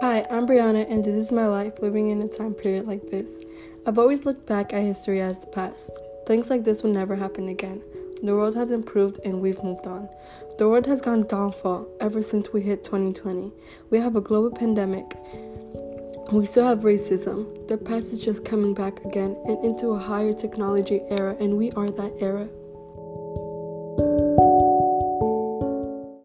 Hi, I'm Brianna, and this is my life living in a time period like this. I've always looked back at history as the past. Things like this will never happen again. The world has improved and we've moved on. The world has gone downfall ever since we hit 2020. We have a global pandemic. We still have racism. The past is just coming back again and into a higher technology era, and we are that era.